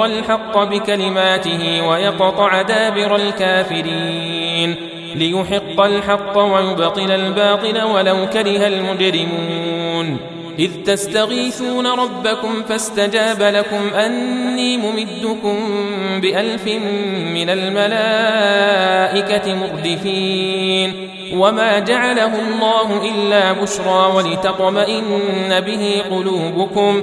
الحق بكلماته ويقطع دابر الكافرين ليحق الحق ويبطل الباطل ولو كره المجرمون إذ تستغيثون ربكم فاستجاب لكم أني ممدكم بألف من الملائكة مردفين وما جعله الله إلا بشرى ولتطمئن به قلوبكم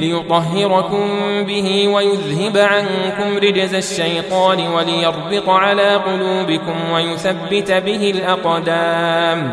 ليطهركم به ويذهب عنكم رجز الشيطان وليربط على قلوبكم ويثبت به الأقدام.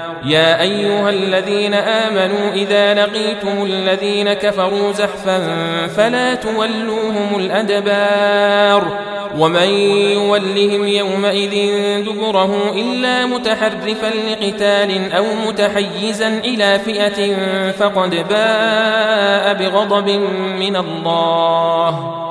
يا أيها الذين آمنوا إذا لقيتم الذين كفروا زحفا فلا تولوهم الأدبار ومن يولهم يومئذ دبره إلا متحرفا لقتال أو متحيزا إلى فئة فقد باء بغضب من الله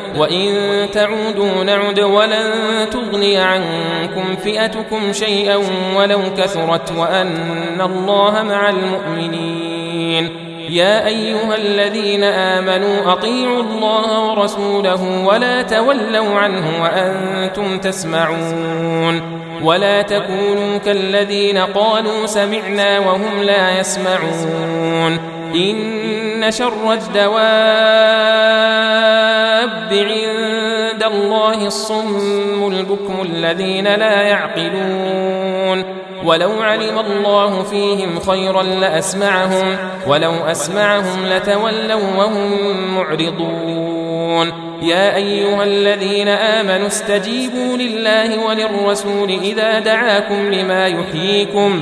وإن تعودوا نعد ولن تغني عنكم فئتكم شيئا ولو كثرت وأن الله مع المؤمنين يا أيها الذين آمنوا أطيعوا الله ورسوله ولا تولوا عنه وأنتم تسمعون ولا تكونوا كالذين قالوا سمعنا وهم لا يسمعون إن شر الدواب عند الله الصم البكم الذين لا يعقلون. ولو علم الله فيهم خيرا لأسمعهم ولو أسمعهم لتولوا وهم معرضون. يا أيها الذين آمنوا استجيبوا لله وللرسول إذا دعاكم لما يحييكم.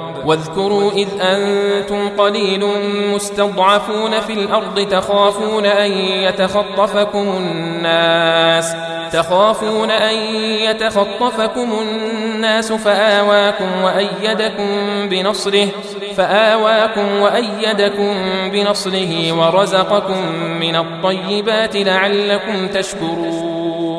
واذكروا إذ أنتم قليل مستضعفون في الأرض تخافون أن يتخطفكم الناس تخافون أن يتخطفكم الناس فآواكم وأيدكم بنصره فآواكم وأيدكم بنصره ورزقكم من الطيبات لعلكم تشكرون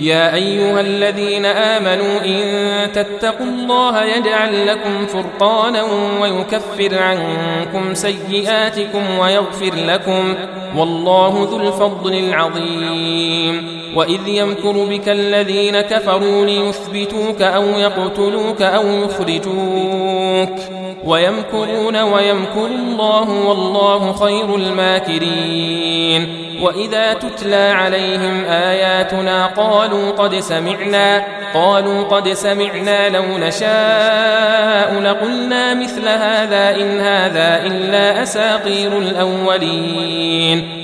يا أيها الذين آمنوا إن تتقوا الله يجعل لكم فرقانا ويكفر عنكم سيئاتكم ويغفر لكم والله ذو الفضل العظيم. وإذ يمكر بك الذين كفروا ليثبتوك أو يقتلوك أو يخرجوك. ويمكرون ويمكر الله والله خير الماكرين. وإذا تتلى عليهم آياتنا قالوا قد سمعنا قالوا قد سمعنا لو نشاء لقلنا مثل هذا إن هذا إلا أساطير الأولين.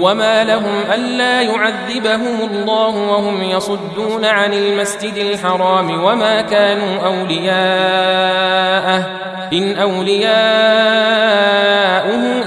وما لهم ألا يعذبهم الله وهم يصدون عن المسجد الحرام وما كانوا أولياءه إن أولياؤه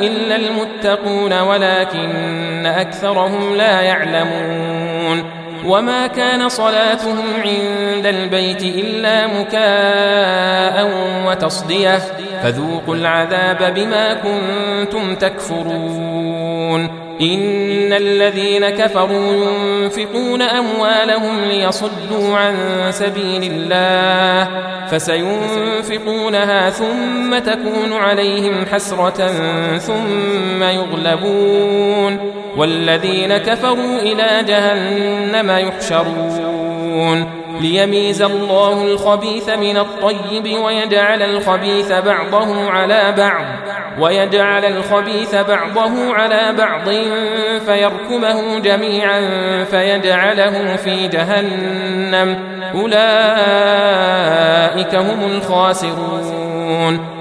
إلا المتقون ولكن أكثرهم لا يعلمون وما كان صلاتهم عند البيت إلا مكاء وتصدية فذوقوا العذاب بما كنتم تكفرون إن الذين كفروا ينفقون أموالهم ليصدوا عن سبيل الله فسينفقونها ثم تكون عليهم حسرة ثم يغلبون والذين كفروا إلى جهنم يحشرون ليميز الله الخبيث من الطيب ويجعل الخبيث بعضه على بعض ويجعل الخبيث بعضه على بعض فيركمه جميعا فيجعله في جهنم. أولئك هم الخاسرون.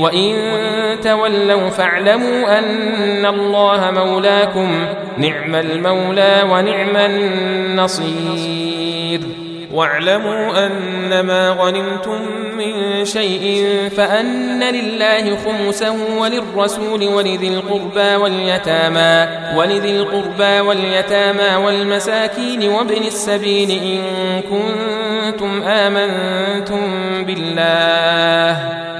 وإن تولوا فاعلموا أن الله مولاكم نعم المولى ونعم النصير. واعلموا أن ما غنمتم من شيء فأن لله خمسه وللرسول ولذي القربى واليتامى ولذي القربى واليتامى والمساكين وابن السبيل إن كنتم آمنتم بالله.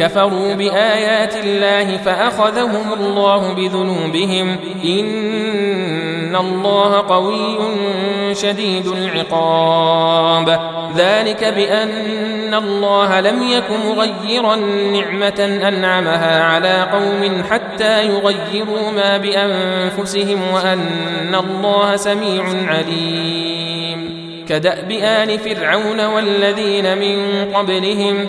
كفروا بآيات الله فأخذهم الله بذنوبهم. إن الله قوي شديد العقاب. ذلك بأن الله لم يك مغيرا نعمة أنعمها على قوم حتى يغيروا ما بأنفسهم وأن الله سميع عليم. كدأب آل فرعون والذين من قبلهم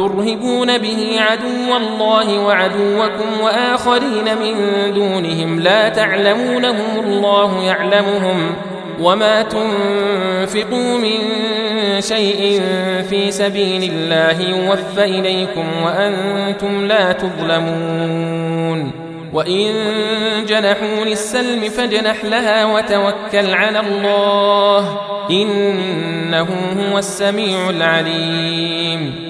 ترهبون به عدو الله وعدوكم وآخرين من دونهم لا تعلمونهم الله يعلمهم وما تنفقوا من شيء في سبيل الله يوفى إليكم وأنتم لا تظلمون وإن جنحوا للسلم فاجنح لها وتوكل على الله إنه هو السميع العليم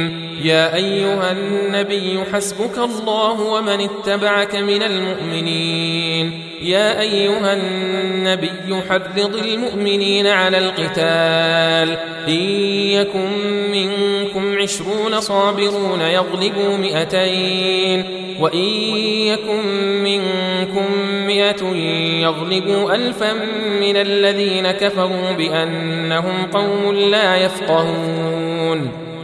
يا أيها النبي حسبك الله ومن اتبعك من المؤمنين. يا أيها النبي حرض المؤمنين على القتال. إن يكن منكم عشرون صابرون يغلبوا مئتين. وإن يكن منكم مئة يغلبوا ألفا من الذين كفروا بأنهم قوم لا يفقهون.